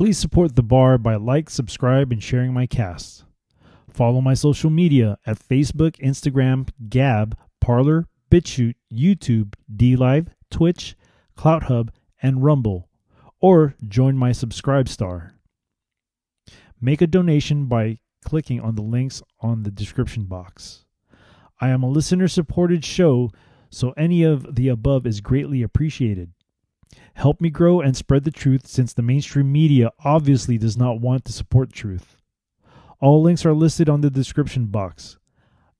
Please support the bar by like, subscribe, and sharing my casts. Follow my social media at Facebook, Instagram, Gab, Parler, BitChute, YouTube, DLive, Twitch, CloutHub, and Rumble, or join my SubscribeStar. Make a donation by clicking on the links on the description box. I am a listener supported show, so any of the above is greatly appreciated. Help me grow and spread the truth since the mainstream media obviously does not want to support truth. All links are listed on the description box.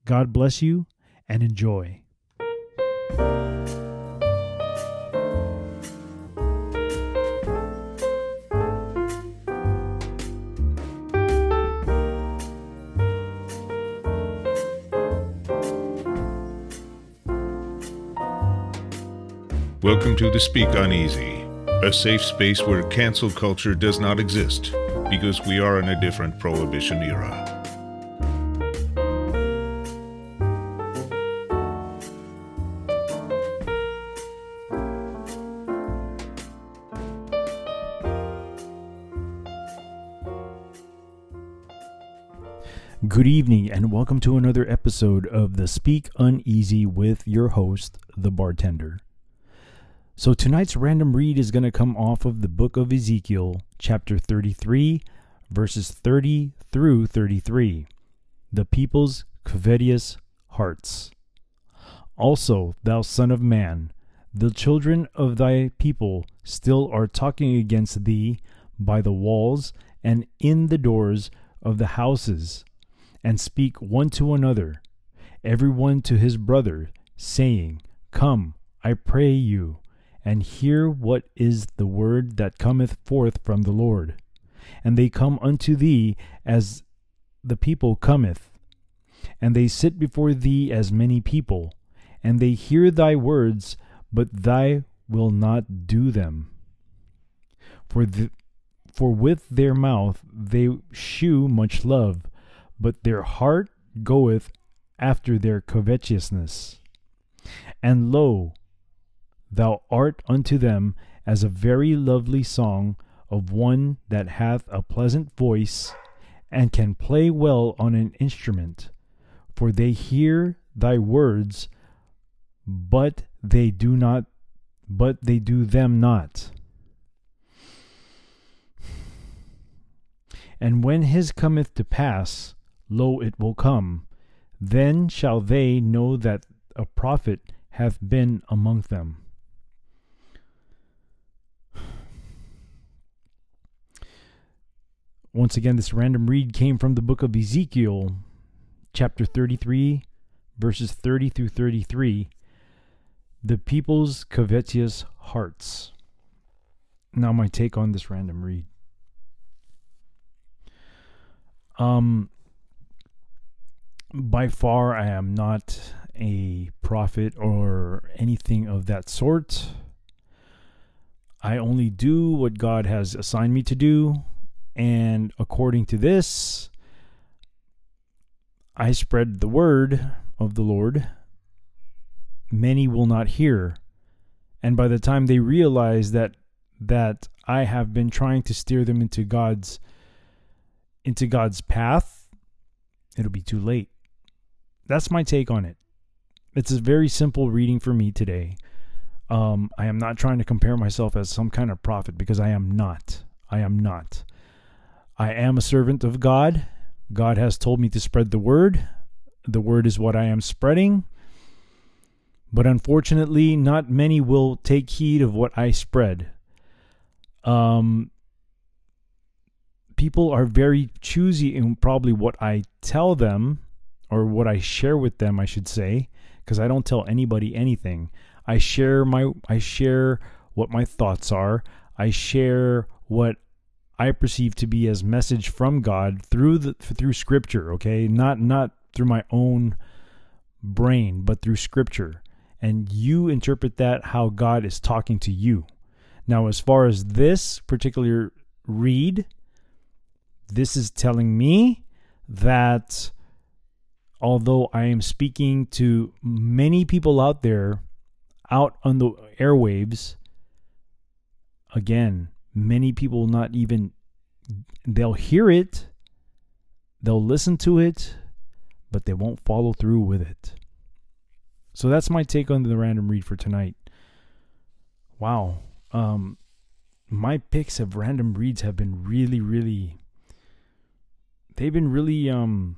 God bless you and enjoy. Welcome to the Speak Uneasy, a safe space where cancel culture does not exist because we are in a different prohibition era. Good evening, and welcome to another episode of the Speak Uneasy with your host, the bartender. So, tonight's random read is going to come off of the book of Ezekiel, chapter 33, verses 30 through 33. The people's covetous hearts. Also, thou son of man, the children of thy people still are talking against thee by the walls and in the doors of the houses and speak one to another, every one to his brother, saying, Come, I pray you, and hear what is the word that cometh forth from the Lord. And they come unto thee as the people cometh, and they sit before thee as many people, and they hear thy words, but thy will not do them. For for with their mouth they shew much love, but their heart goeth after their covetousness. And lo, thou art unto them as a very lovely song of one that hath a pleasant voice and can play well on an instrument. For they hear thy words, but they do not, but they do them not. And when his cometh to pass, lo, it will come. Then shall they know that a prophet hath been among them. Once again, this random read came from the book of Ezekiel, chapter 33, verses 30 through 33. The people's covetous hearts. Now, my take on this random read. Um, by far, I am not a prophet or anything of that sort. I only do what God has assigned me to do. And according to this, I spread the word of the Lord. Many will not hear. And by the time they realize that that I have been trying to steer them into God's into God's path, it'll be too late. That's my take on it. It's a very simple reading for me today. Um, I am not trying to compare myself as some kind of prophet because I am not. I am not. I am a servant of God. God has told me to spread the word. The word is what I am spreading. But unfortunately, not many will take heed of what I spread. Um, people are very choosy in probably what I tell them or what I share with them, I should say, because I don't tell anybody anything. I share my I share what my thoughts are. I share what I perceive to be as message from God through the through scripture, okay? Not not through my own brain, but through scripture. And you interpret that how God is talking to you. Now, as far as this particular read, this is telling me that although I am speaking to many people out there, out on the airwaves, again, many people not even they'll hear it, they'll listen to it, but they won't follow through with it. So that's my take on the random read for tonight. Wow. Um my picks of random reads have been really really they've been really um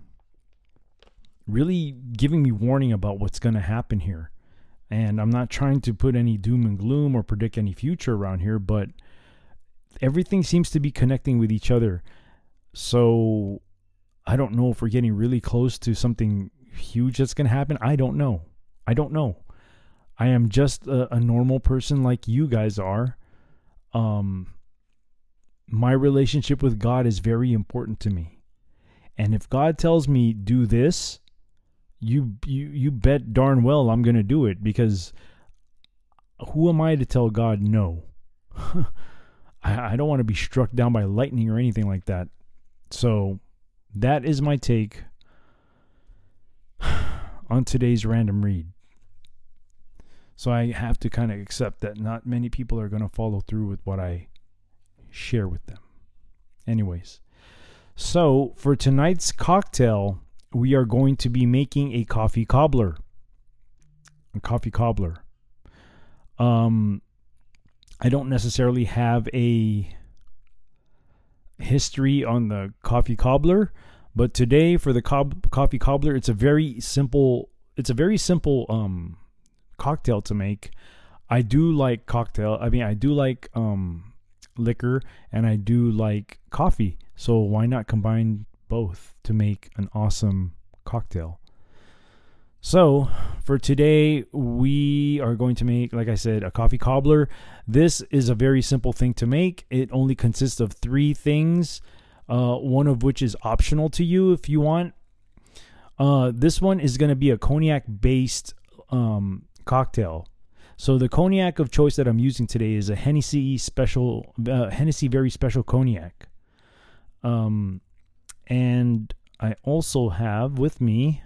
really giving me warning about what's going to happen here. And I'm not trying to put any doom and gloom or predict any future around here, but everything seems to be connecting with each other. So I don't know if we're getting really close to something huge that's going to happen. I don't know. I don't know. I am just a, a normal person like you guys are. Um, my relationship with God is very important to me. And if God tells me do this, you you you bet darn well I'm going to do it because who am I to tell God no? I, I don't want to be struck down by lightning or anything like that. So that is my take on today's random read. So I have to kind of accept that not many people are going to follow through with what I share with them. Anyways, so for tonight's cocktail, we are going to be making a coffee cobbler. A coffee cobbler. Um, I don't necessarily have a history on the coffee cobbler, but today for the cob- coffee cobbler, it's a very simple. It's a very simple um cocktail to make. I do like cocktail. I mean, I do like um liquor and I do like coffee. So why not combine both to make an awesome cocktail? So, for today, we are going to make, like I said, a coffee cobbler. This is a very simple thing to make. It only consists of three things, uh, one of which is optional to you if you want. Uh, this one is going to be a cognac based um, cocktail. So, the cognac of choice that I'm using today is a Hennessy special, uh, Hennessy very special cognac. Um, and I also have with me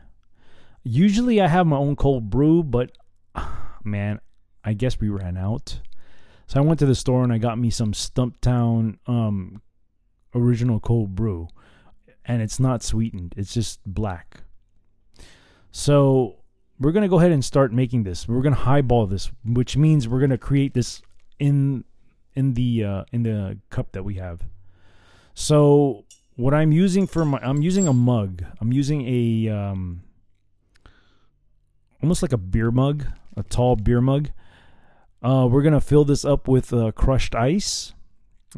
Usually I have my own cold brew, but man, I guess we ran out. So I went to the store and I got me some Stumptown um, original cold brew. And it's not sweetened, it's just black. So we're going to go ahead and start making this. We're going to highball this, which means we're going to create this in in the uh, in the cup that we have. So what I'm using for my I'm using a mug. I'm using a um, almost like a beer mug, a tall beer mug. Uh, we're gonna fill this up with uh, crushed ice.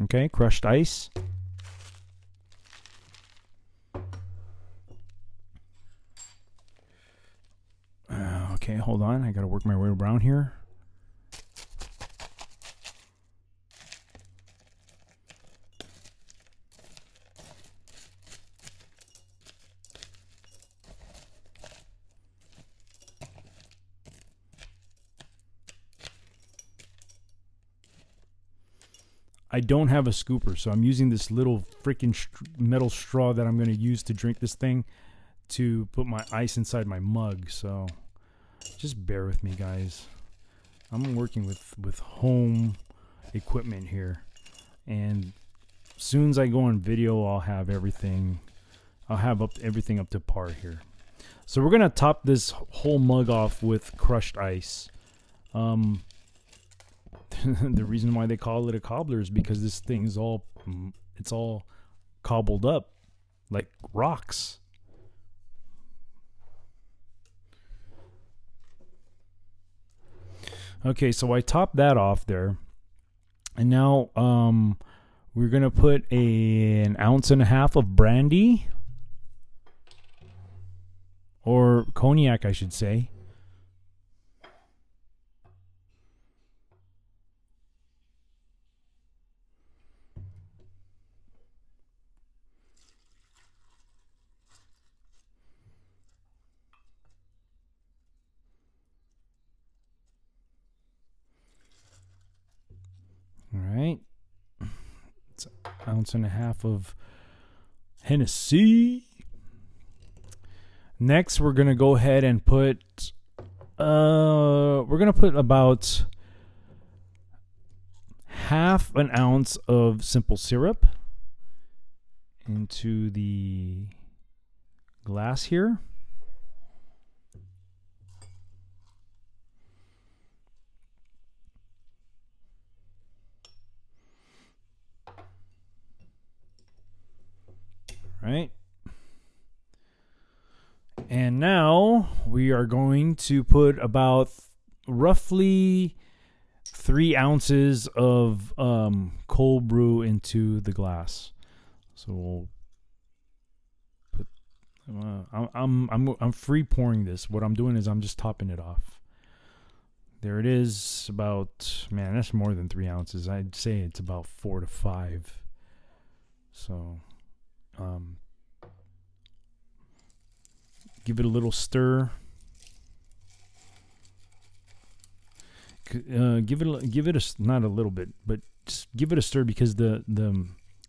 Okay, crushed ice. Uh, okay, hold on. I gotta work my way around here. I don't have a scooper, so I'm using this little freaking metal straw that I'm going to use to drink this thing to put my ice inside my mug. So just bear with me, guys. I'm working with with home equipment here, and soon as I go on video, I'll have everything. I'll have up everything up to par here. So we're gonna top this whole mug off with crushed ice. Um, the reason why they call it a cobbler is because this thing is all it's all cobbled up like rocks. Okay, so I topped that off there. And now um we're going to put a, an ounce and a half of brandy or cognac, I should say. Ounce and a half of Hennessy. Next, we're gonna go ahead and put. Uh, we're gonna put about half an ounce of simple syrup into the glass here. Right. And now we are going to put about roughly three ounces of um, cold brew into the glass. So we'll put. Uh, I'm I'm I'm free pouring this. What I'm doing is I'm just topping it off. There it is. About man, that's more than three ounces. I'd say it's about four to five. So, um, give it a little stir. Uh, give it a, give it a not a little bit, but just give it a stir because the the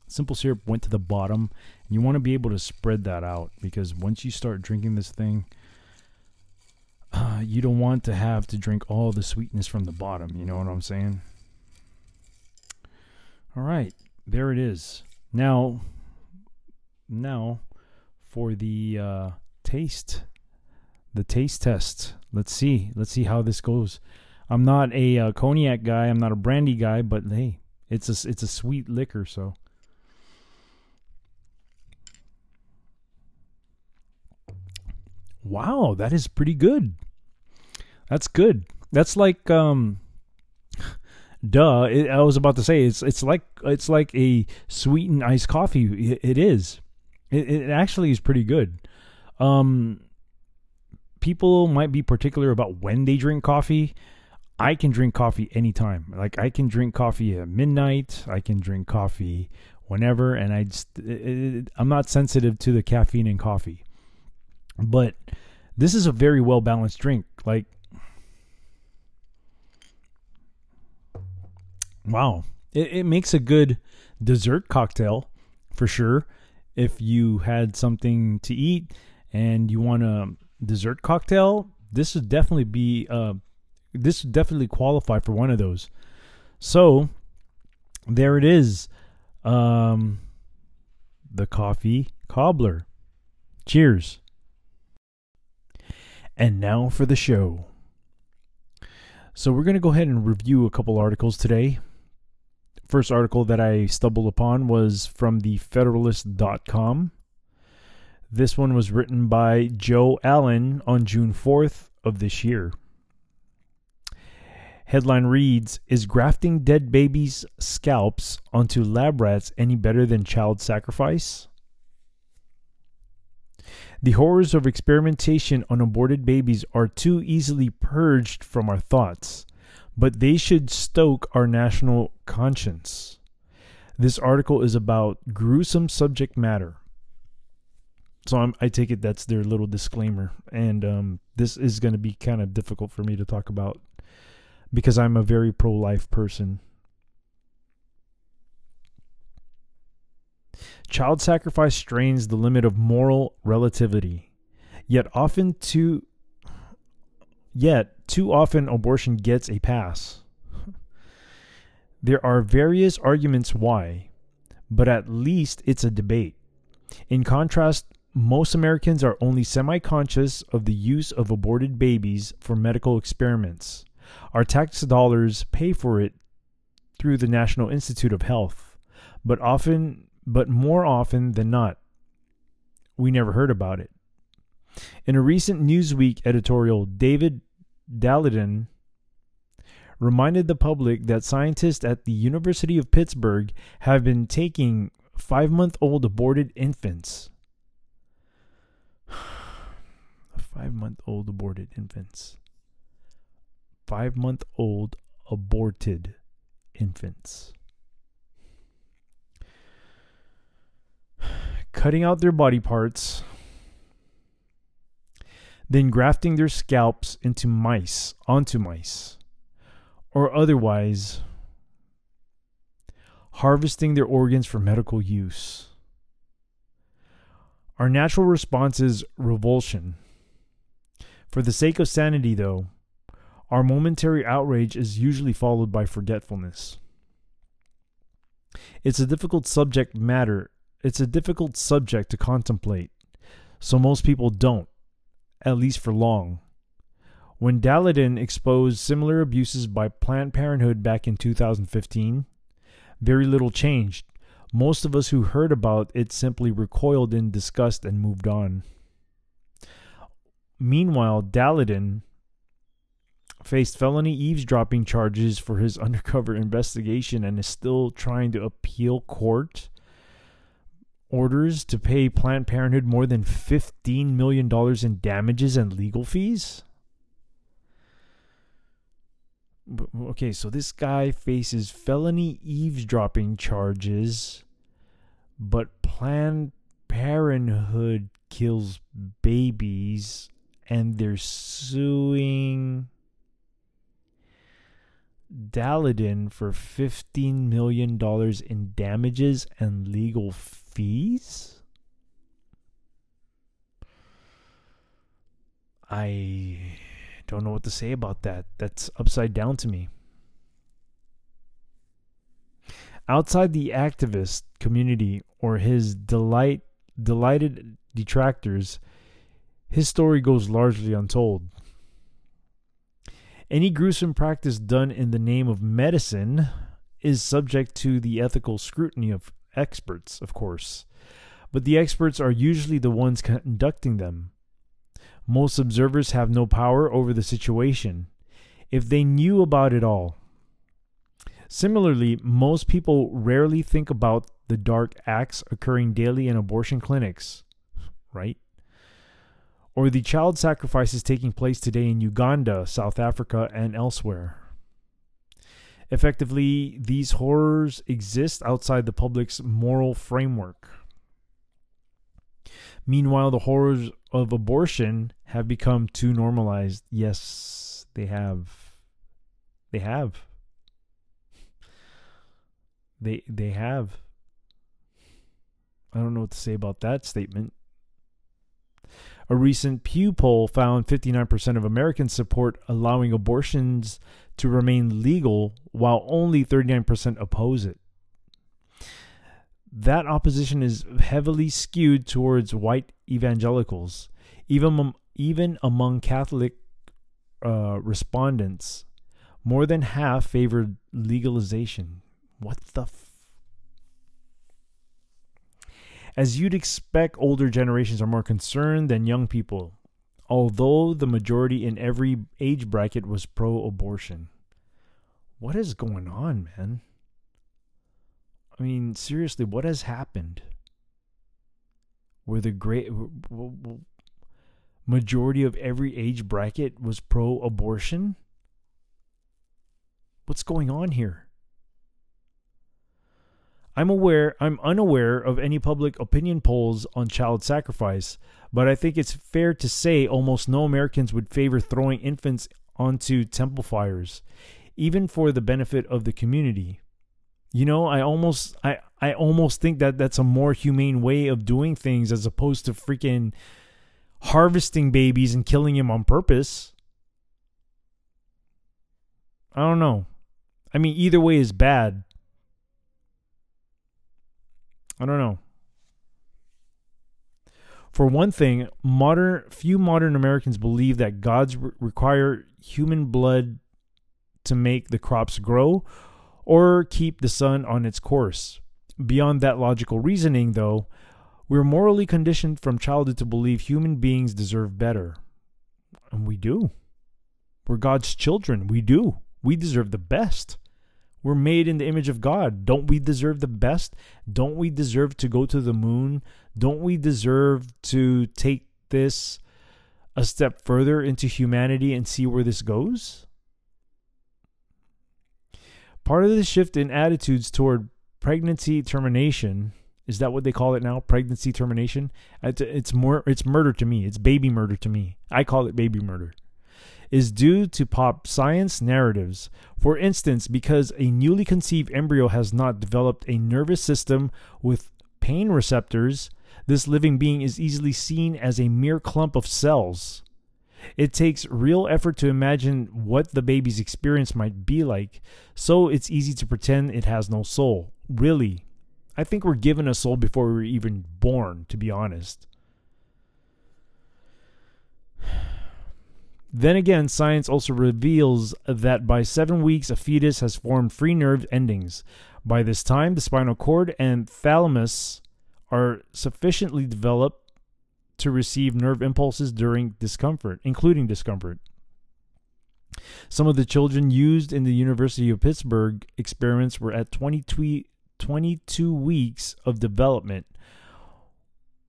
simple syrup went to the bottom, and you want to be able to spread that out because once you start drinking this thing, uh, you don't want to have to drink all the sweetness from the bottom. You know what I'm saying? All right, there it is. Now, now for the uh, taste, the taste test. Let's see. Let's see how this goes. I'm not a uh, cognac guy. I'm not a brandy guy, but hey, it's a it's a sweet liquor, so. Wow, that is pretty good. That's good. That's like um duh, it, I was about to say it's it's like it's like a sweetened iced coffee. it, it is. It, it actually is pretty good. Um people might be particular about when they drink coffee. I can drink coffee anytime. Like I can drink coffee at midnight. I can drink coffee whenever, and I just it, I'm not sensitive to the caffeine in coffee. But this is a very well balanced drink. Like wow, it, it makes a good dessert cocktail for sure. If you had something to eat and you want a dessert cocktail, this would definitely be uh, this would definitely qualify for one of those. So there it is. Um, the coffee cobbler. Cheers. And now for the show. So we're going to go ahead and review a couple articles today. First article that I stumbled upon was from the Federalist.com. This one was written by Joe Allen on June 4th of this year. Headline reads Is grafting dead babies' scalps onto lab rats any better than child sacrifice? The horrors of experimentation on aborted babies are too easily purged from our thoughts, but they should stoke our national conscience. This article is about gruesome subject matter. So I'm, i take it that's their little disclaimer, and um, this is going to be kind of difficult for me to talk about because I'm a very pro life person. Child sacrifice strains the limit of moral relativity. Yet often too yet too often abortion gets a pass. There are various arguments why, but at least it's a debate. In contrast, most Americans are only semi conscious of the use of aborted babies for medical experiments. Our tax dollars pay for it through the National Institute of Health, but often but more often than not, we never heard about it. In a recent Newsweek editorial, David Daleiden reminded the public that scientists at the University of Pittsburgh have been taking five month old aborted infants. five month old aborted infants five month old aborted infants. Cutting out their body parts, then grafting their scalps into mice, onto mice, or otherwise harvesting their organs for medical use. Our natural response is revulsion. For the sake of sanity, though, our momentary outrage is usually followed by forgetfulness. It's a difficult subject matter it's a difficult subject to contemplate, so most people don't, at least for long. When Daleiden exposed similar abuses by Planned Parenthood back in 2015, very little changed. Most of us who heard about it simply recoiled in disgust and moved on. Meanwhile, Daleiden faced felony eavesdropping charges for his undercover investigation and is still trying to appeal court orders to pay Planned Parenthood more than $15 million in damages and legal fees? Okay, so this guy faces felony eavesdropping charges, but Planned Parenthood kills babies and they're suing Daleiden for $15 million in damages and legal fees? I don't know what to say about that. That's upside down to me. Outside the activist community or his delight delighted detractors, his story goes largely untold. Any gruesome practice done in the name of medicine is subject to the ethical scrutiny of experts, of course. But the experts are usually the ones conducting them. Most observers have no power over the situation. If they knew about it all, Similarly, most people rarely think about the dark acts occurring daily in abortion clinics, right? or the child sacrifices taking place today in Uganda, South Africa, and elsewhere. Effectively, these horrors exist outside the public's moral framework. Meanwhile, the horrors of abortion have become too normalized. Yes, they have. They have. They they have. I don't know what to say about that statement. A recent Pew poll found 59% of Americans support allowing abortions to remain legal, while only 39% oppose it. That opposition is heavily skewed towards white evangelicals, even, even among Catholic uh, respondents. More than half favored legalization. What the As you'd expect, older generations are more concerned than young people, although the majority in every age bracket was pro abortion. What is going on, man? I mean, seriously, what has happened? Where the great majority of every age bracket was pro abortion? What's going on here? I'm aware I'm unaware of any public opinion polls on child sacrifice, but I think it's fair to say almost no Americans would favor throwing infants onto temple fires, even for the benefit of the community. You know, I almost I I almost think that that's a more humane way of doing things as opposed to freaking harvesting babies and killing them on purpose. I don't know. I mean, either way is bad. I don't know. For one thing, modern few modern Americans believe that gods re- require human blood to make the crops grow or keep the sun on its course. Beyond that logical reasoning, though, we're morally conditioned from childhood to believe human beings deserve better. And we do. We're God's children. We do. We deserve the best. We're made in the image of God. Don't we deserve the best? Don't we deserve to go to the moon? Don't we deserve to take this a step further into humanity and see where this goes? Part of the shift in attitudes toward pregnancy termination is that what they call it now? Pregnancy termination. It's more. It's murder to me. It's baby murder to me. I call it baby murder is due to pop science narratives. For instance, because a newly conceived embryo has not developed a nervous system with pain receptors, this living being is easily seen as a mere clump of cells. It takes real effort to imagine what the baby's experience might be like, so it's easy to pretend it has no soul. Really. I think we're given a soul before we were even born, to be honest. Then again, science also reveals that by seven weeks, a fetus has formed free nerve endings. By this time, the spinal cord and thalamus are sufficiently developed to receive nerve impulses during discomfort, including discomfort. Some of the children used in the University of Pittsburgh experiments were at 22, 22 weeks of development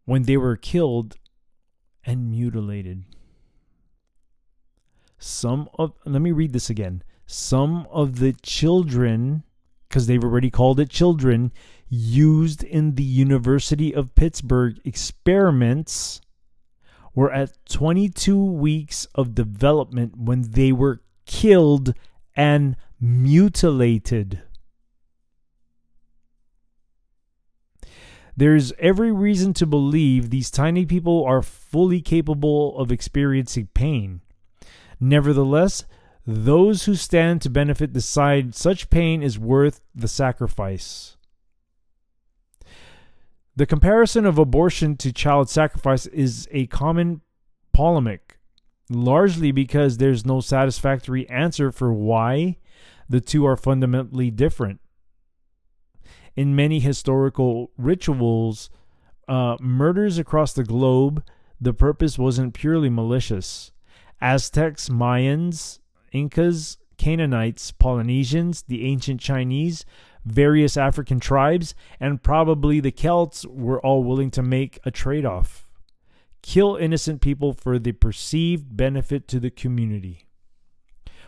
when they were killed and mutilated. Some of, let me read this again. Some of the children, because they've already called it children, used in the University of Pittsburgh experiments were at 22 weeks of development when they were killed and mutilated. There's every reason to believe these tiny people are fully capable of experiencing pain. Nevertheless, those who stand to benefit decide such pain is worth the sacrifice. The comparison of abortion to child sacrifice is a common polemic, largely because there's no satisfactory answer for why the two are fundamentally different. In many historical rituals, uh, murders across the globe, the purpose wasn't purely malicious. Aztecs, Mayans, Incas, Canaanites, Polynesians, the ancient Chinese, various African tribes, and probably the Celts were all willing to make a trade off kill innocent people for the perceived benefit to the community.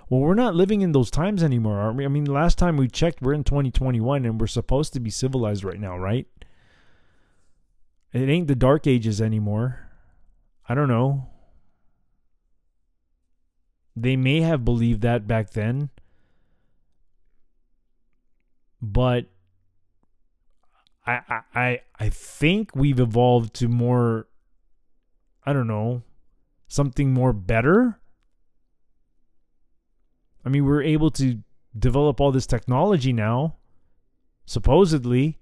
Well, we're not living in those times anymore, are we? I mean, last time we checked, we're in 2021 and we're supposed to be civilized right now, right? It ain't the dark ages anymore. I don't know. They may have believed that back then. But I I I think we've evolved to more I don't know, something more better. I mean, we're able to develop all this technology now, supposedly.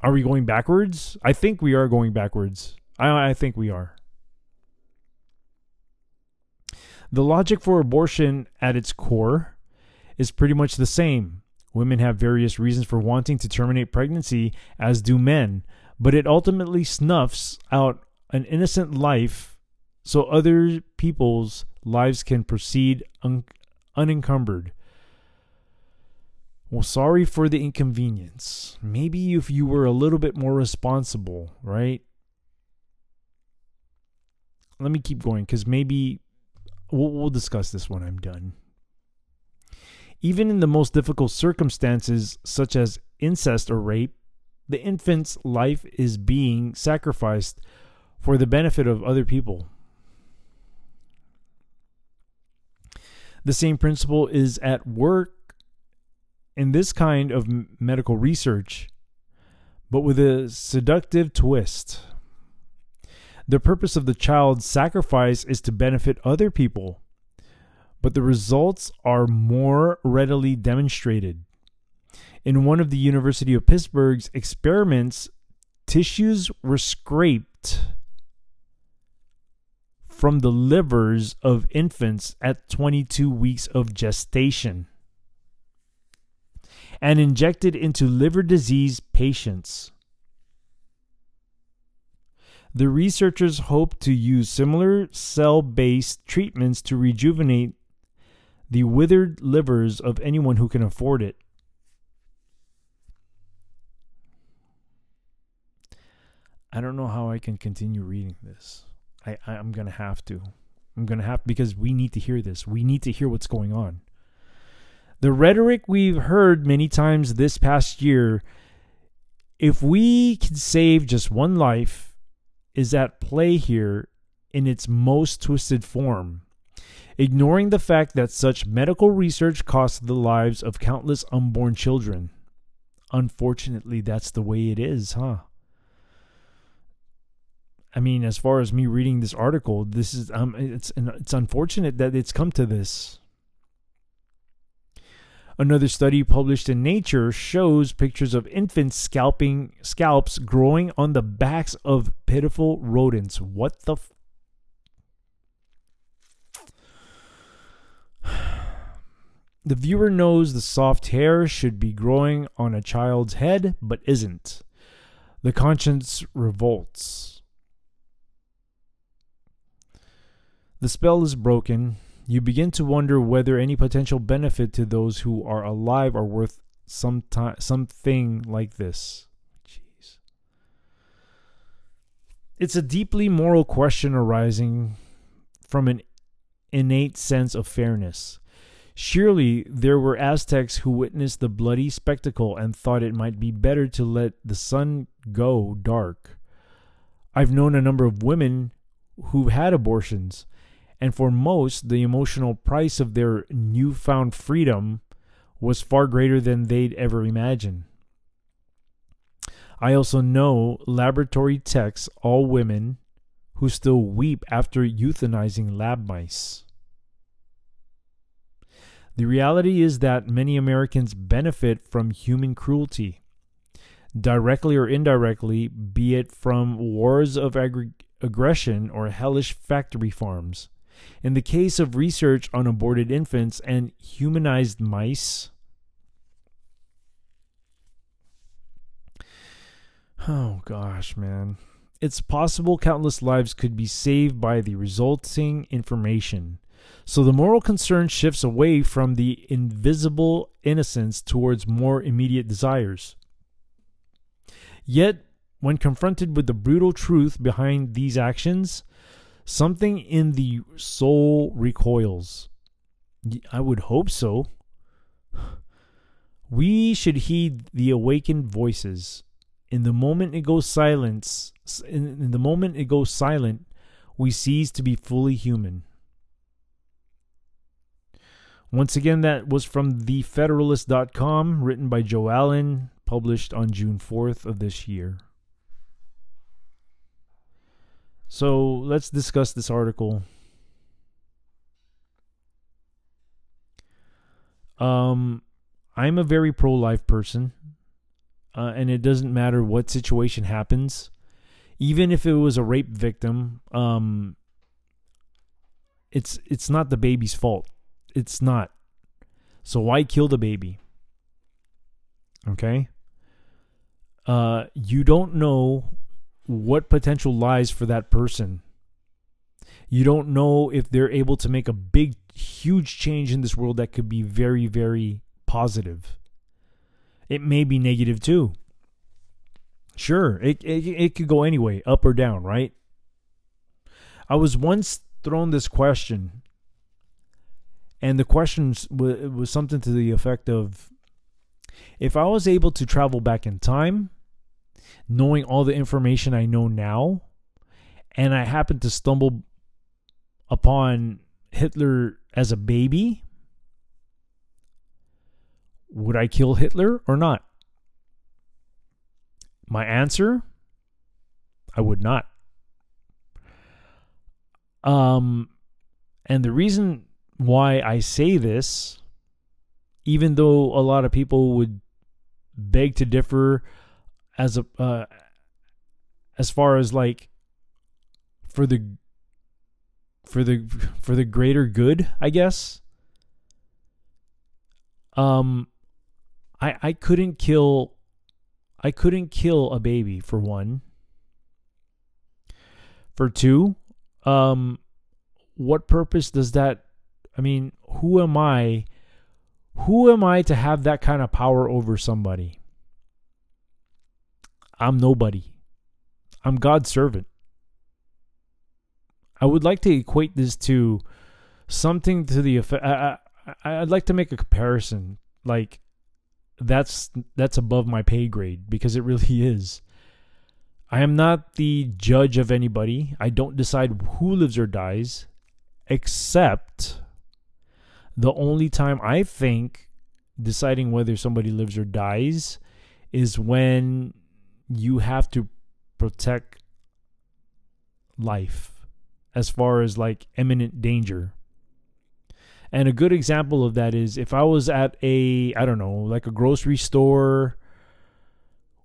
Are we going backwards? I think we are going backwards. I, I think we are. The logic for abortion at its core is pretty much the same. Women have various reasons for wanting to terminate pregnancy, as do men, but it ultimately snuffs out an innocent life so other people's lives can proceed un- unencumbered. Well, sorry for the inconvenience. Maybe if you were a little bit more responsible, right? Let me keep going because maybe we'll, we'll discuss this when I'm done. Even in the most difficult circumstances, such as incest or rape, the infant's life is being sacrificed for the benefit of other people. The same principle is at work in this kind of medical research, but with a seductive twist. The purpose of the child's sacrifice is to benefit other people, but the results are more readily demonstrated. In one of the University of Pittsburgh's experiments, tissues were scraped from the livers of infants at 22 weeks of gestation and injected into liver disease patients. The researchers hope to use similar cell based treatments to rejuvenate the withered livers of anyone who can afford it. I don't know how I can continue reading this. I, I am gonna have to. I'm gonna have because we need to hear this. We need to hear what's going on. The rhetoric we've heard many times this past year, if we can save just one life, is at play here in its most twisted form. Ignoring the fact that such medical research costs the lives of countless unborn children. Unfortunately, that's the way it is, huh? I mean, as far as me reading this article, this is um, it's it's unfortunate that it's come to this. Another study published in Nature shows pictures of infants scalping scalps growing on the backs of pitiful rodents. What the f- The viewer knows the soft hair should be growing on a child's head, but isn't. The conscience revolts. The spell is broken. You begin to wonder whether any potential benefit to those who are alive are worth some time, something like this. Jeez. It's a deeply moral question arising from an innate sense of fairness. Surely there were Aztecs who witnessed the bloody spectacle and thought it might be better to let the sun go dark. I've known a number of women who've had abortions, and for most, the emotional price of their newfound freedom was far greater than they'd ever imagined. I also know laboratory techs, all women, who still weep after euthanizing lab mice. The reality is that many Americans benefit from human cruelty, directly or indirectly, be it from wars of ag- aggression or hellish factory farms. In the case of research on aborted infants and humanized mice, oh gosh, man. It's possible countless lives could be saved by the resulting information. So the moral concern shifts away from the invisible innocence towards more immediate desires. Yet, when confronted with the brutal truth behind these actions, something in the soul recoils. I would hope so. We should heed the awakened voices. In the moment it goes silence, in the moment it goes silent, we cease to be fully human. Once again, that was from thefederalist.com, written by Joe Allen, published on June 4th of this year. So let's discuss this article. Um, I'm a very pro life person, uh, and it doesn't matter what situation happens. Even if it was a rape victim, um, it's it's not the baby's fault it's not. So why kill the baby? Okay? Uh you don't know what potential lies for that person. You don't know if they're able to make a big huge change in this world that could be very very positive. It may be negative too. Sure, it, it it could go anyway, up or down, right? I was once thrown this question and the question was, was something to the effect of if I was able to travel back in time, knowing all the information I know now, and I happened to stumble upon Hitler as a baby, would I kill Hitler or not? My answer I would not. Um and the reason why I say this, even though a lot of people would beg to differ as a uh, as far as like for the for the for the greater good, I guess. Um I I couldn't kill I couldn't kill a baby for one. For two, um what purpose does that I mean, who am I? Who am I to have that kind of power over somebody? I'm nobody. I'm God's servant. I would like to equate this to something to the effect. I, I, I'd like to make a comparison. Like that's that's above my pay grade because it really is. I am not the judge of anybody. I don't decide who lives or dies, except the only time I think deciding whether somebody lives or dies is when you have to protect life as far as like imminent danger. And a good example of that is if I was at a, I don't know, like a grocery store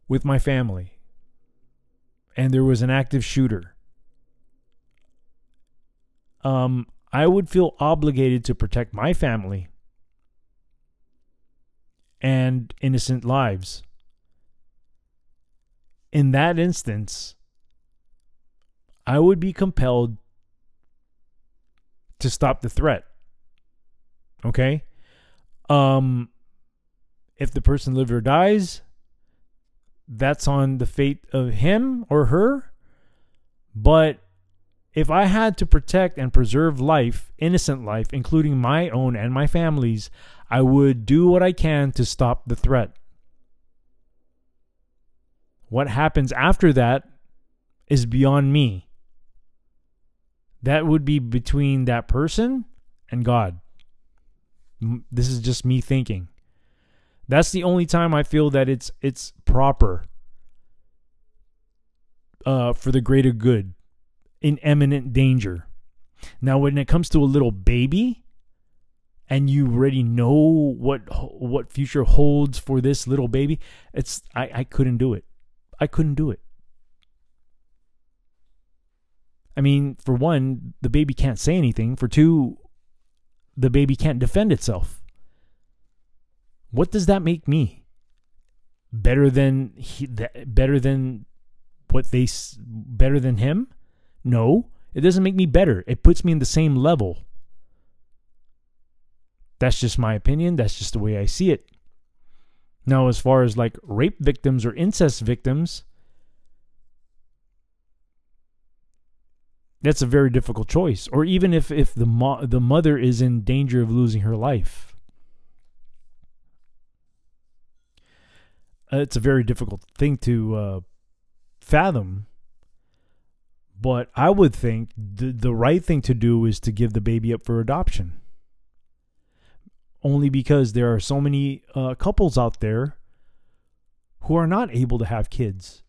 with my family and there was an active shooter, um, I would feel obligated to protect my family and innocent lives. In that instance, I would be compelled to stop the threat. Okay? Um if the person lives or dies, that's on the fate of him or her. But if I had to protect and preserve life, innocent life, including my own and my family's, I would do what I can to stop the threat. What happens after that is beyond me. That would be between that person and God. This is just me thinking. That's the only time I feel that it's it's proper uh, for the greater good in imminent danger. Now, when it comes to a little baby, and you already know what what future holds for this little baby, it's I, I couldn't do it. I couldn't do it. I mean, for one, the baby can't say anything. For two, the baby can't defend itself. What does that make me? Better than he, better than what they better than him? No, it doesn't make me better. It puts me in the same level. That's just my opinion. That's just the way I see it. Now, as far as like rape victims or incest victims, that's a very difficult choice. Or even if if the mo- the mother is in danger of losing her life, uh, it's a very difficult thing to uh, fathom. But I would think the the right thing to do is to give the baby up for adoption. Only because there are so many uh, couples out there who are not able to have kids.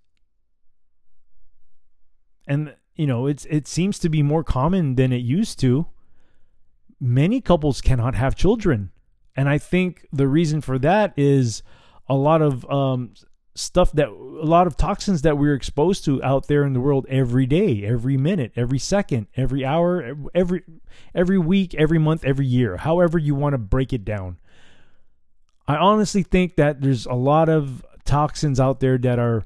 And you know, it's it seems to be more common than it used to. Many couples cannot have children, and I think the reason for that is a lot of um, stuff that a lot of toxins that we're exposed to out there in the world every day, every minute, every second, every hour, every every week, every month, every year, however you want to break it down. I honestly think that there's a lot of toxins out there that are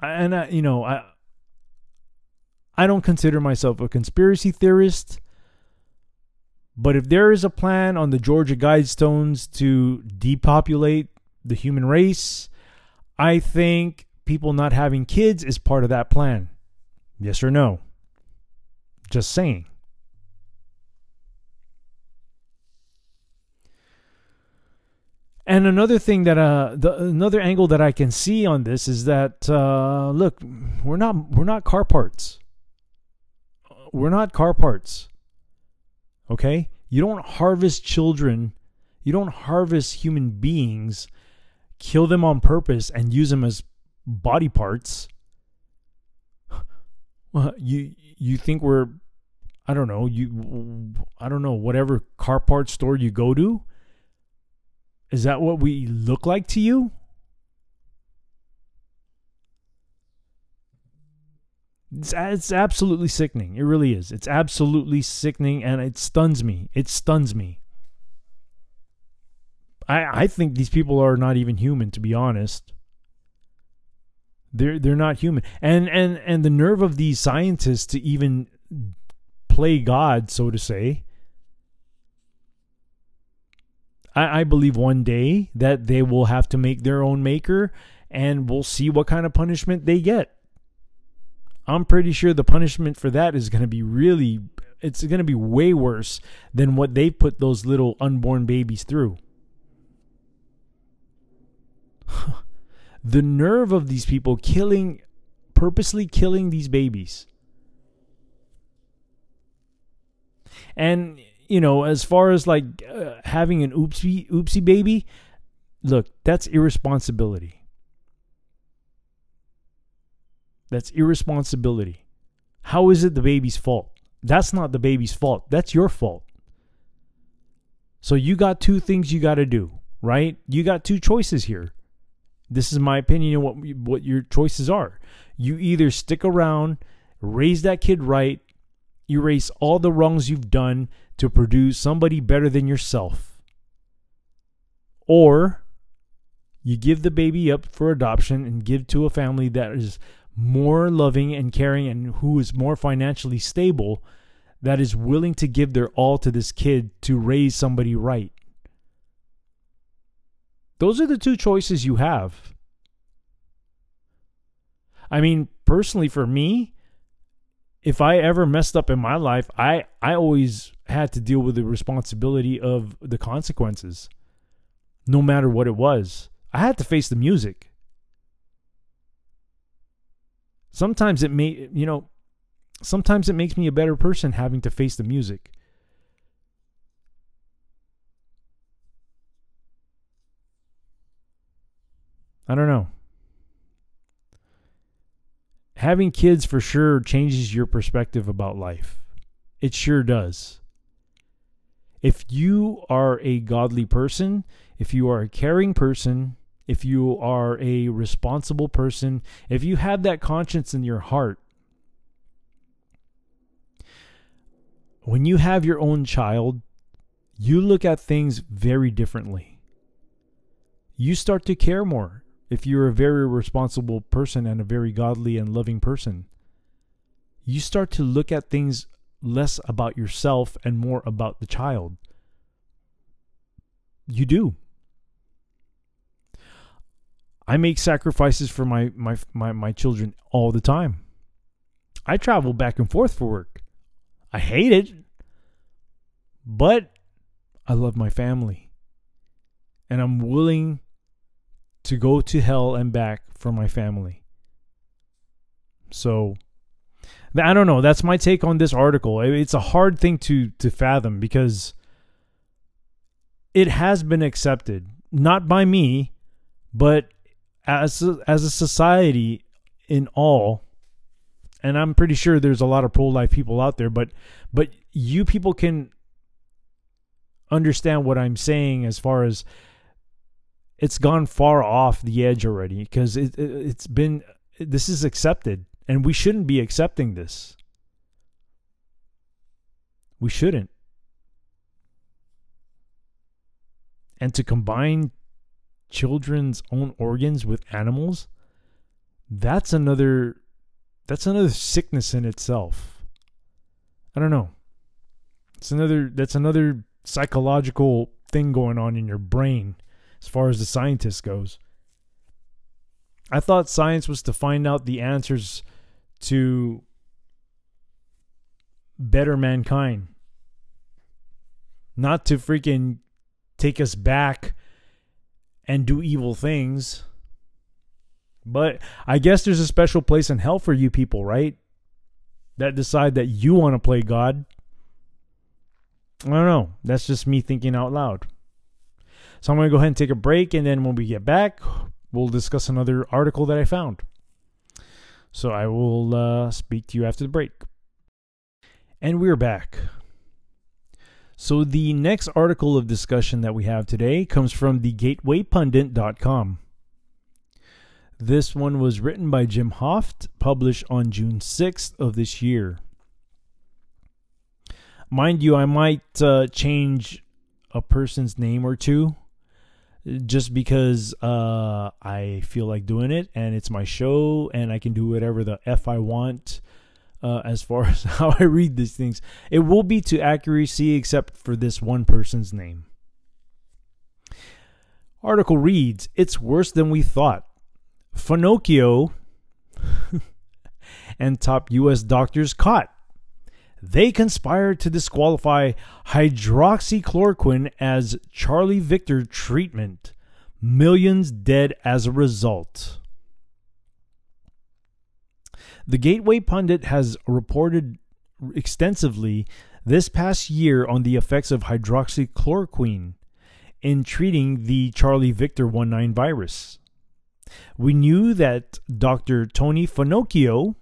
and I, you know, I I don't consider myself a conspiracy theorist, but if there is a plan on the Georgia Guidestones to depopulate the human race, I think people not having kids is part of that plan. Yes or no? Just saying. And another thing that uh, the, another angle that I can see on this is that uh, look, we're not we're not car parts. We're not car parts. Okay, you don't harvest children, you don't harvest human beings, kill them on purpose, and use them as body parts. Well, you you think we're I don't know you I don't know whatever car parts store you go to is that what we look like to you? It's, it's absolutely sickening. It really is. It's absolutely sickening and it stuns me. It stuns me. I, I think these people are not even human, to be honest. They're they're not human. And and and the nerve of these scientists to even play God, so to say, I, I believe one day that they will have to make their own maker and we'll see what kind of punishment they get. I'm pretty sure the punishment for that is going to be really, it's going to be way worse than what they put those little unborn babies through. The nerve of these people killing, purposely killing these babies. And you know, as far as like uh, having an oopsie oopsie baby, look, that's irresponsibility. That's irresponsibility. How is it the baby's fault? That's not the baby's fault. That's your fault. So you got two things you got to do, right? You got two choices here. This is my opinion of what what your choices are. You either stick around, raise that kid right, erase all the wrongs you've done to produce somebody better than yourself. Or you give the baby up for adoption and give to a family that is more loving and caring and who is more financially stable that is willing to give their all to this kid to raise somebody right. Those are the two choices you have. I mean, personally, for me, if I ever messed up in my life, I, I always had to deal with the responsibility of the consequences, no matter what it was. I had to face the music. Sometimes it may, you know, sometimes it makes me a better person having to face the music. I don't know. Having kids for sure changes your perspective about life. It sure does. If you are a godly person, if you are a caring person, if you are a responsible person, if you have that conscience in your heart, when you have your own child, you look at things very differently. You start to care more if you're a very responsible person and a very godly and loving person. You start to look at things less about yourself and more about the child. You do. I make sacrifices for my, my my my children all the time. I travel back and forth for work. I hate it, but I love my family. And I'm willing to go to hell and back for my family. So I don't know, that's my take on this article. It's a hard thing to to fathom because it has been accepted not by me, but as a, as a society in all and I'm pretty sure there's a lot of pro-life people out there but but you people can understand what I'm saying as far as it's gone far off the edge already because it, it it's been this is accepted and we shouldn't be accepting this we shouldn't and to combine children's own organs with animals, that's another that's another sickness in itself. I don't know. It's another that's another psychological thing going on in your brain as far as the scientist goes. I thought science was to find out the answers to better mankind. Not to freaking take us back and do evil things. But I guess there's a special place in hell for you people, right? That decide that you want to play God. I don't know. That's just me thinking out loud. So I'm going to go ahead and take a break. And then when we get back, we'll discuss another article that I found. So I will uh, speak to you after the break. And we're back. So the next article of discussion that we have today comes from the gatewaypundit.com. This one was written by Jim Hoft, published on June 6th of this year. Mind you, I might uh, change a person's name or two just because uh, I feel like doing it and it's my show and I can do whatever the F I want uh, as far as how I read these things. It will be to accuracy except for this one person's name. Article reads It's worse than we thought. Faunochio and top U.S. doctors caught. They conspired to disqualify hydroxychloroquine as Charlie Victor treatment. Millions dead as a result. The Gateway Pundit has reported extensively this past year on the effects of hydroxychloroquine in treating the Charlie Victor 19 virus. We knew that Dr. Tony Faunochio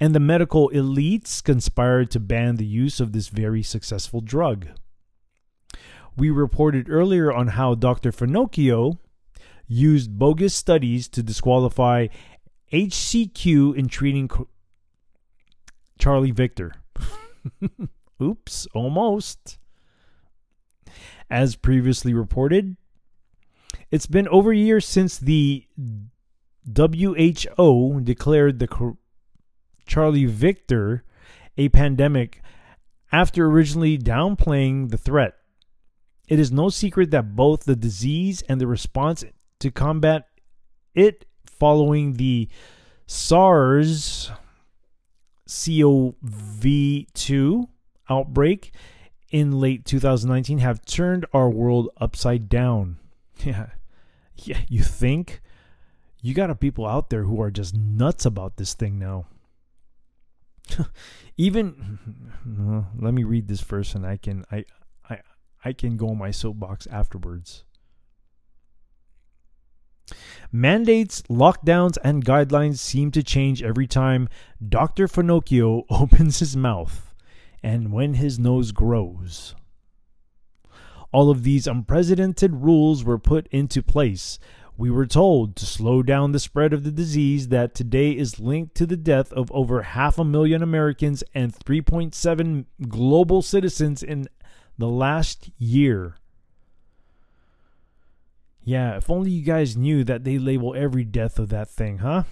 and the medical elites conspired to ban the use of this very successful drug. We reported earlier on how Dr. Faunochio used bogus studies to disqualify HCQ in treating Charlie Victor. Oops, almost. As previously reported, it's been over a year since the WHO declared the Charlie Victor a pandemic after originally downplaying the threat. It is no secret that both the disease and the response to combat it following the SARS CoV 2 outbreak in late 2019 have turned our world upside down. Yeah. Yeah, you think? You got people out there who are just nuts about this thing now. Even let me read this first and I can I I I can go on my soapbox afterwards. Mandates, lockdowns, and guidelines seem to change every time Dr. Faunochio opens his mouth and when his nose grows. All of these unprecedented rules were put into place. We were told to slow down the spread of the disease that today is linked to the death of over half a million Americans and 3.7 global citizens in the last year. Yeah, if only you guys knew that they label every death of that thing, huh?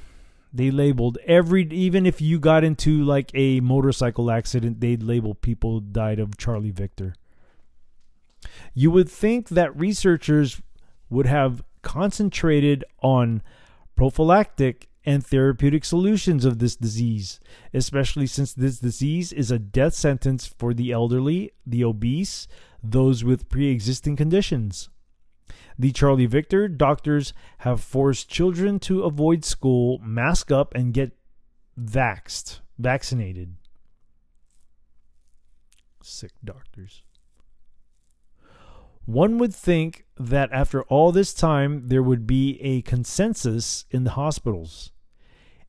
They labeled every, even if you got into like a motorcycle accident, they'd label people died of Charlie Victor. You would think that researchers would have concentrated on prophylactic and therapeutic solutions of this disease, especially since this disease is a death sentence for the elderly, the obese, those with pre existing conditions the Charlie Victor, doctors have forced children to avoid school, mask up, and get vaxed, vaccinated. Sick doctors. One would think that after all this time, there would be a consensus in the hospitals,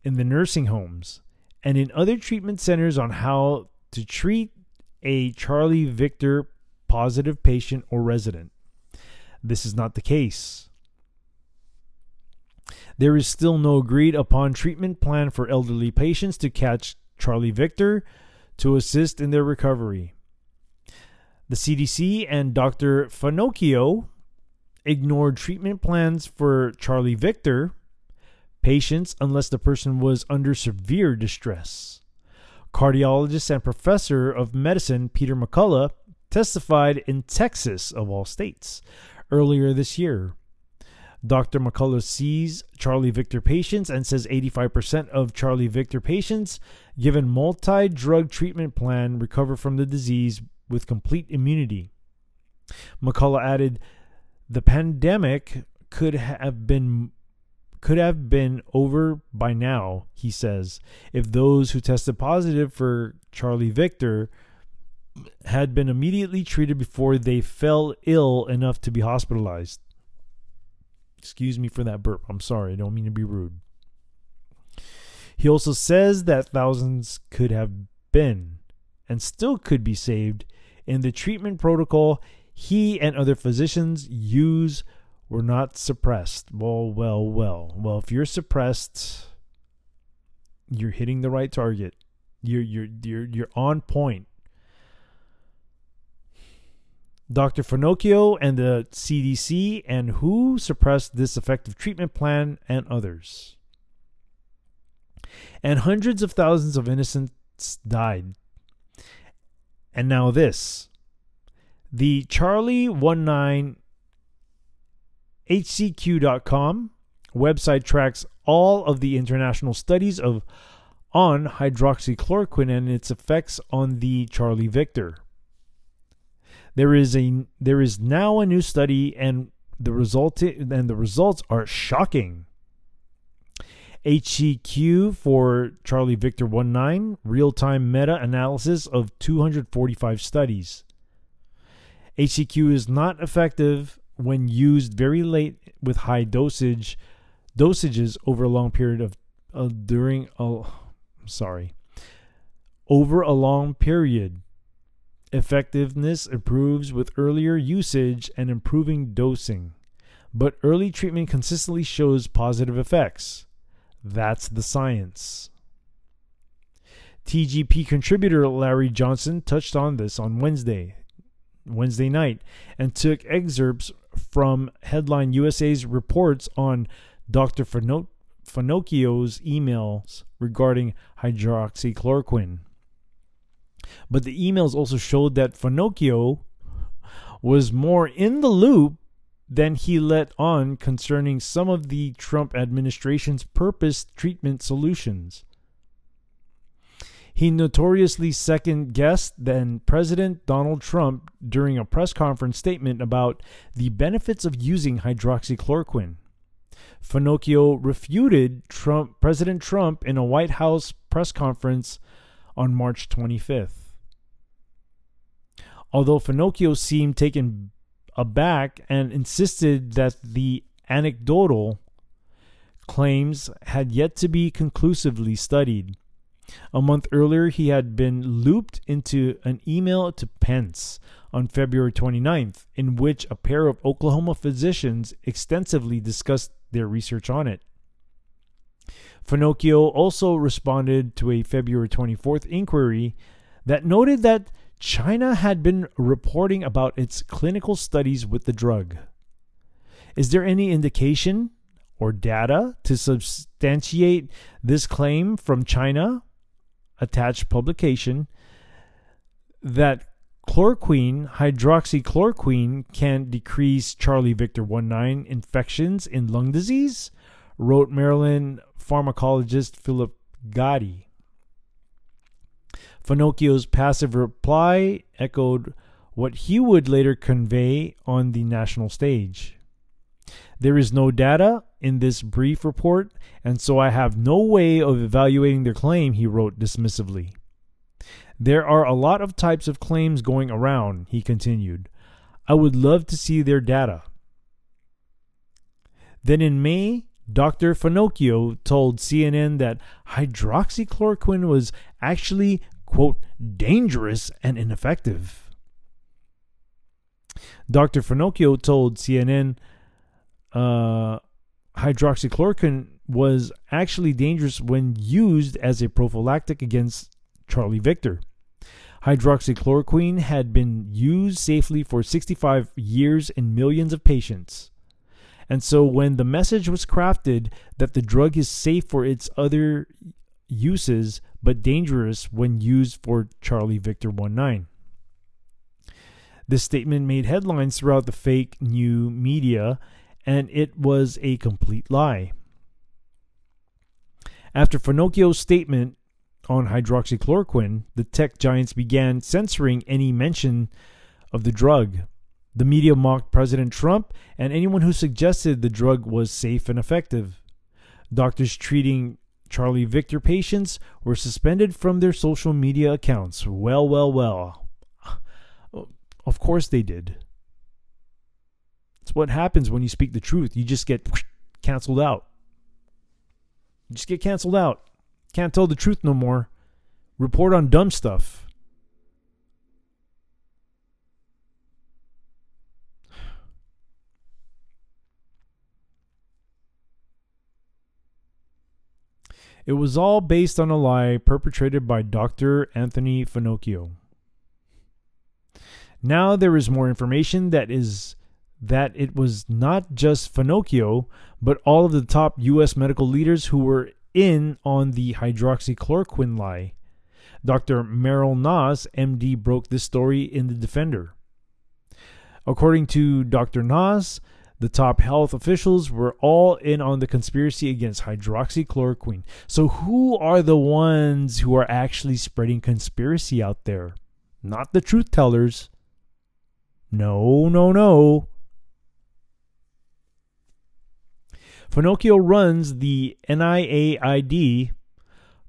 in the nursing homes, and in other treatment centers on how to treat a Charlie Victor positive patient or resident. This is not the case. There is still no agreed upon treatment plan for elderly patients to catch Charlie Victor to assist in their recovery. The CDC and Dr. Faunochio ignored treatment plans for Charlie Victor patients unless the person was under severe distress. Cardiologist and professor of medicine Peter McCullough testified in Texas, of all states, earlier this year. Dr. McCullough sees Charlie Victor patients and says 85% of Charlie Victor patients given multi drug treatment plan recover from the disease with complete immunity. McCullough added, "The pandemic could have been could have been over by now," he says, "if those who tested positive for Charlie Victor had been immediately treated before they fell ill enough to be hospitalized. Excuse me for that burp. I'm sorry. I don't mean to be rude. He also says that thousands could have been and still could be saved in the treatment protocol he and other physicians use were not suppressed. Well, well, well. Well, if you're suppressed, you're hitting the right target. You're you're you're you're on point. Dr. Faunochio and the CDC and WHO suppressed this effective treatment plan and others. And hundreds of thousands of innocents died. And now this. The Charlie19HCQ.com website tracks all of the international studies of on hydroxychloroquine and its effects on the Charlie Victor. There is a there is now a new study and the result and the results are shocking. HCQ for Charlie Victor 19 real-time meta-analysis of 245 studies. HCQ is not effective when used very late with high dosage dosages over a long period of uh, during sorry over a long period. Effectiveness improves with earlier usage and improving dosing, but early treatment consistently shows positive effects. That's the science. TGP contributor Larry Johnson touched on this on Wednesday, Wednesday night, and took excerpts from Headline USA's reports on Dr. Fino- Faunochio's emails regarding hydroxychloroquine. But the emails also showed that Faunochio was more in the loop than he let on concerning some of the Trump administration's purpose treatment solutions. He notoriously second guessed then President Donald Trump during a press conference statement about the benefits of using hydroxychloroquine. Faunochio refuted Trump, President Trump in a White House press conference on March 25th. Although Faunochio seemed taken aback and insisted that the anecdotal claims had yet to be conclusively studied. A month earlier, he had been looped into an email to Pence on February 29th, in which a pair of Oklahoma physicians extensively discussed their research on it. Faunochio also responded to a February 24th inquiry that noted that China had been reporting about its clinical studies with the drug. Is there any indication or data to substantiate this claim from China? Attached publication that chloroquine, hydroxychloroquine, can decrease Charlie Victor 19 infections in lung disease, wrote Maryland pharmacologist Philip Gotti. Faunochio's passive reply echoed what he would later convey on the national stage. There is no data in this brief report, and so I have no way of evaluating their claim, he wrote dismissively. There are a lot of types of claims going around, he continued. I would love to see their data. Then in May, Dr. Faunochio told CNN that hydroxychloroquine was actually quote, dangerous and ineffective. Dr. Faunochio told CNN uh, hydroxychloroquine was actually dangerous when used as a prophylactic against Charlie Victor. Hydroxychloroquine had been used safely for 65 years in millions of patients. And so, when the message was crafted that the drug is safe for its other uses but dangerous when used for Charlie Victor 19. This statement made headlines throughout the fake new media, and it was a complete lie. After Faunochio's statement on hydroxychloroquine, the tech giants began censoring any mention of the drug. The media mocked President Trump and anyone who suggested the drug was safe and effective. Doctors treating Charlie Victor patients were suspended from their social media accounts. Well, well, well. Of course they did. It's what happens when you speak the truth. You just get canceled out. You just get canceled out. Can't tell the truth no more. Report on dumb stuff. It was all based on a lie perpetrated by Dr. Anthony Faunochio. Now there is more information that is that it was not just Faunochio, but all of the top US medical leaders who were in on the hydroxychloroquine lie. Dr. Meryl Nass, MD, broke this story in The Defender. According to Dr. Nass, the top health officials were all in on the conspiracy against hydroxychloroquine. So, who are the ones who are actually spreading conspiracy out there? Not the truth tellers. No, no, no. Faunochio runs the NIAID.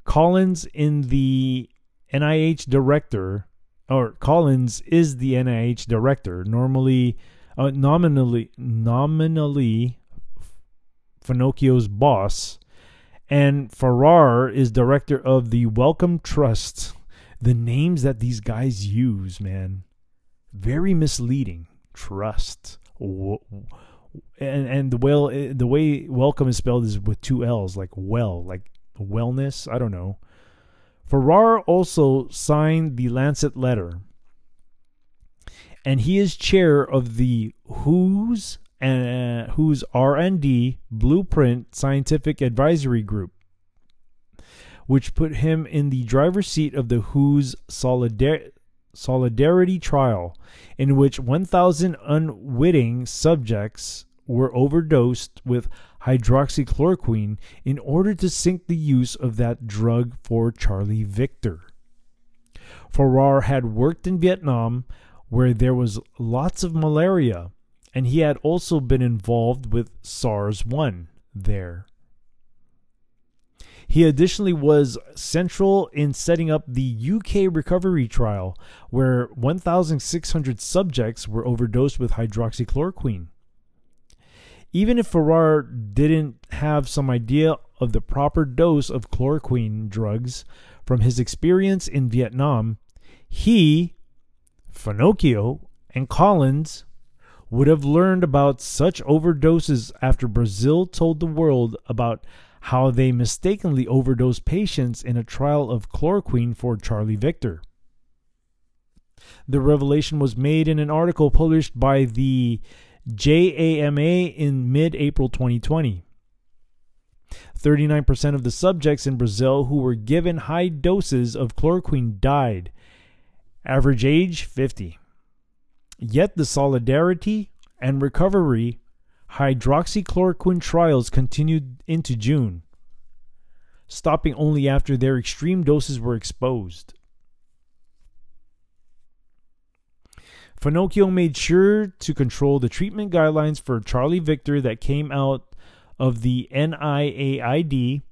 Collins in the NIH director, or Collins is the NIH director. Normally, uh, nominally nominally Faunochio's boss, and Farrar is director of the Wellcome Trust. the names that these guys use, man, very misleading. Trust. And and the well the way welcome is spelled is with two L's, like well, like wellness. I don't know. Farrar also signed the Lancet letter, and he is chair of the WHO's and uh, WHO's R&D Blueprint Scientific Advisory Group, which put him in the driver's seat of the WHO's Solidar- Solidarity trial, in which 1,000 unwitting subjects were overdosed with hydroxychloroquine in order to sink the use of that drug for Charlie Victor. Farrar had worked in Vietnam where there was lots of malaria, and he had also been involved with SARS 1 there. He additionally was central in setting up the UK recovery trial, where 1,600 subjects were overdosed with hydroxychloroquine. Even if Farrar didn't have some idea of the proper dose of chloroquine drugs from his experience in Vietnam, he, Faunochio, and Collins would have learned about such overdoses after Brazil told the world about how they mistakenly overdosed patients in a trial of chloroquine for Charlie Victor. The revelation was made in an article published by the JAMA in mid April 2020. 39% of the subjects in Brazil who were given high doses of chloroquine died. Average age 50. Yet the Solidarity and Recovery hydroxychloroquine trials continued into June, stopping only after their extreme doses were exposed. Faunochio made sure to control the treatment guidelines for Charlie Victor that came out of the NIAID,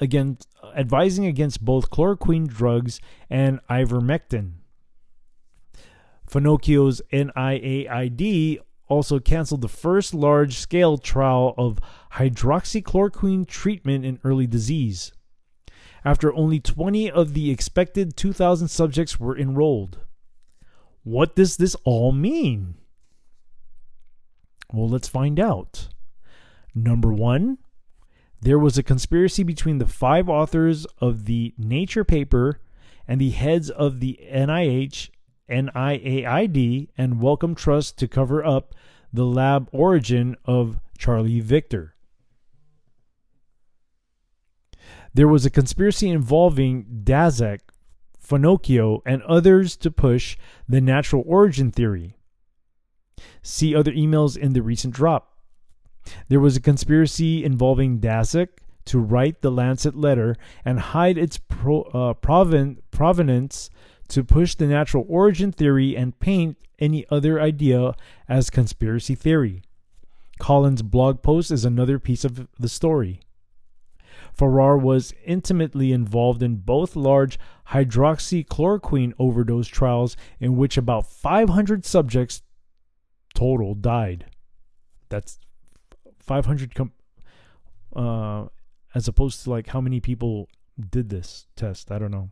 again, advising against both chloroquine drugs and ivermectin. Faunochio's NIAID also canceled the first large scale trial of hydroxychloroquine treatment in early disease, after only 20 of the expected 2,000 subjects were enrolled. What does this all mean? Well, let's find out. Number one, there was a conspiracy between the five authors of the Nature paper and the heads of the NIH, NIAID, and Wellcome Trust to cover up the lab origin of Charlie Victor. There was a conspiracy involving Daszak, Faunochio, and others to push the natural origin theory. See other emails in the recent drop. There was a conspiracy involving Daszak to write the Lancet letter and hide its pro, uh, proven, provenance to push the natural origin theory and paint any other idea as conspiracy theory. Collins' blog post is another piece of the story. Farrar was intimately involved in both large hydroxychloroquine overdose trials in which about 500 subjects total died. That's 500 com- uh, as opposed to like how many people did this test. I don't know.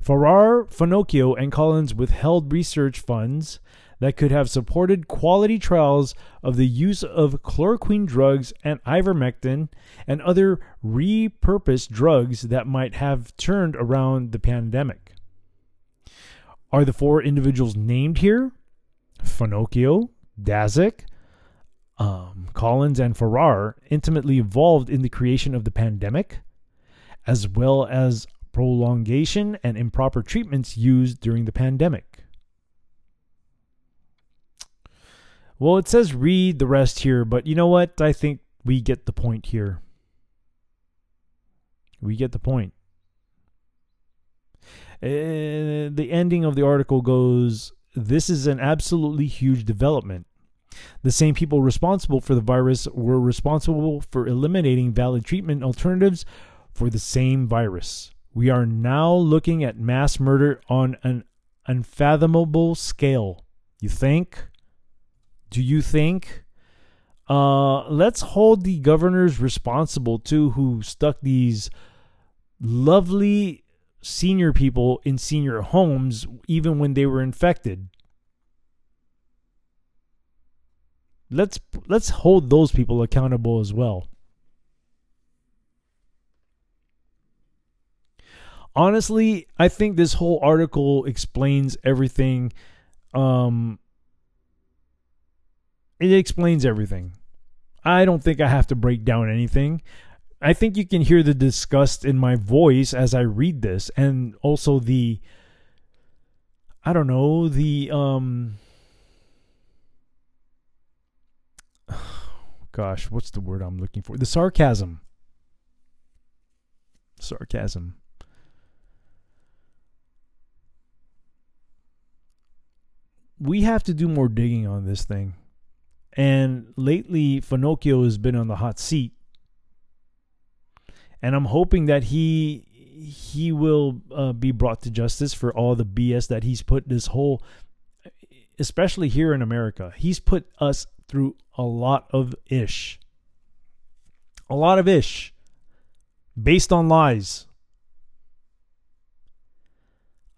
Farrar, Faunochio, and Collins withheld research funds that could have supported quality trials of the use of chloroquine drugs and ivermectin and other repurposed drugs that might have turned around the pandemic. Are the four individuals named here? Faunochio, Daszak, um, Collins, and Farrar intimately involved in the creation of the pandemic, as well as prolongation and improper treatments used during the pandemic. Well, it says read the rest here, but you know what? I think we get the point here. We get the point. Uh, the ending of the article goes This is an absolutely huge development. The same people responsible for the virus were responsible for eliminating valid treatment alternatives for the same virus. We are now looking at mass murder on an unfathomable scale. You think? Do you think? Uh, let's hold the governors responsible too, who stuck these lovely senior people in senior homes even when they were infected. Let's let's hold those people accountable as well. Honestly, I think this whole article explains everything um it explains everything. I don't think I have to break down anything. I think you can hear the disgust in my voice as I read this and also the I don't know, the um gosh, what's the word I'm looking for? The sarcasm. Sarcasm. We have to do more digging on this thing. And lately, Faunochio has been on the hot seat, and I'm hoping that he he will uh, be brought to justice for all the BS that he's put this whole, especially here in America. He's put us through a lot of ish, a lot of ish, based on lies.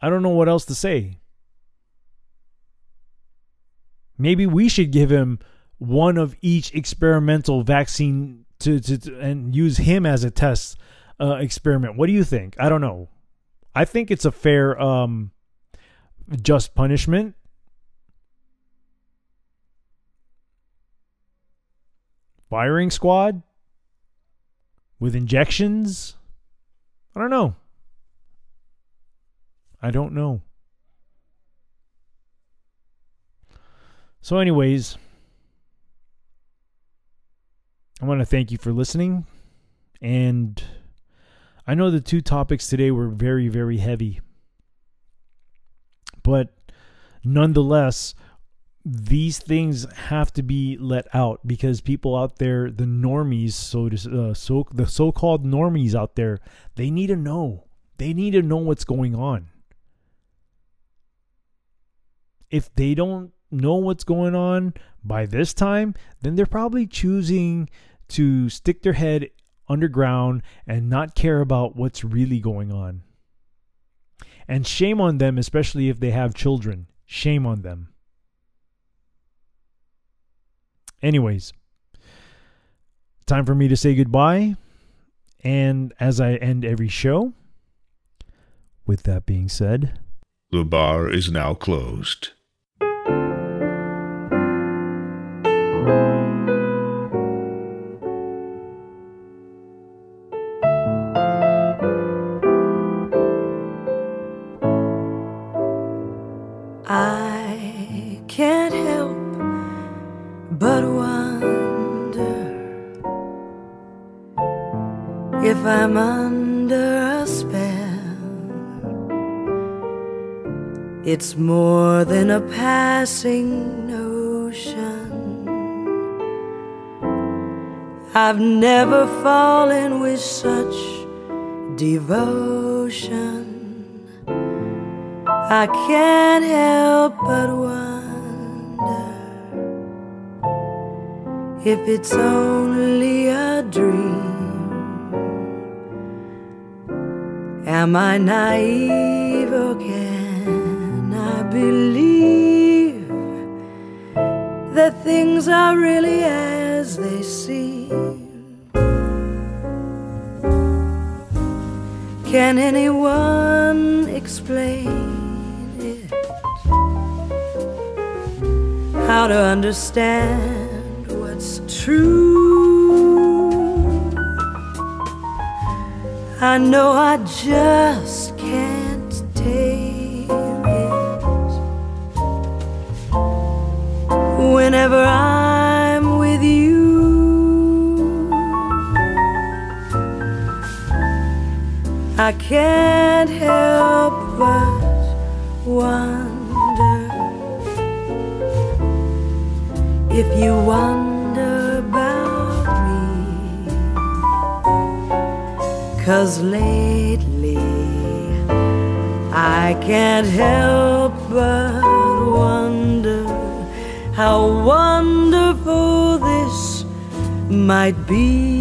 I don't know what else to say. Maybe we should give him one of each experimental vaccine to, to, to and use him as a test uh, experiment. What do you think? I don't know. I think it's a fair, um, just punishment. Firing squad with injections. I don't know. I don't know. So, anyways. I want to thank you for listening. And I know the two topics today were very, very heavy. But nonetheless, these things have to be let out because people out there, the normies, so to, uh, so the so-called normies out there, they need to know. They need to know what's going on. If they don't know what's going on by this time, then they're probably choosing to stick their head underground and not care about what's really going on. And shame on them, especially if they have children. Shame on them. Anyways, time for me to say goodbye. And as I end every show, with that being said, the bar is now closed. I'm under a spell. It's more than a passing I've never fallen with such devotion. I can't help but wonder if it's only a dream. Am I naive or can I believe that things are really as they seem? Can anyone explain it? How to understand what's true? I know I just can't take it. Whenever I'm I can't help but wonder if you wonder. About me. Cause lately I can't help but wonder how wonderful this might be.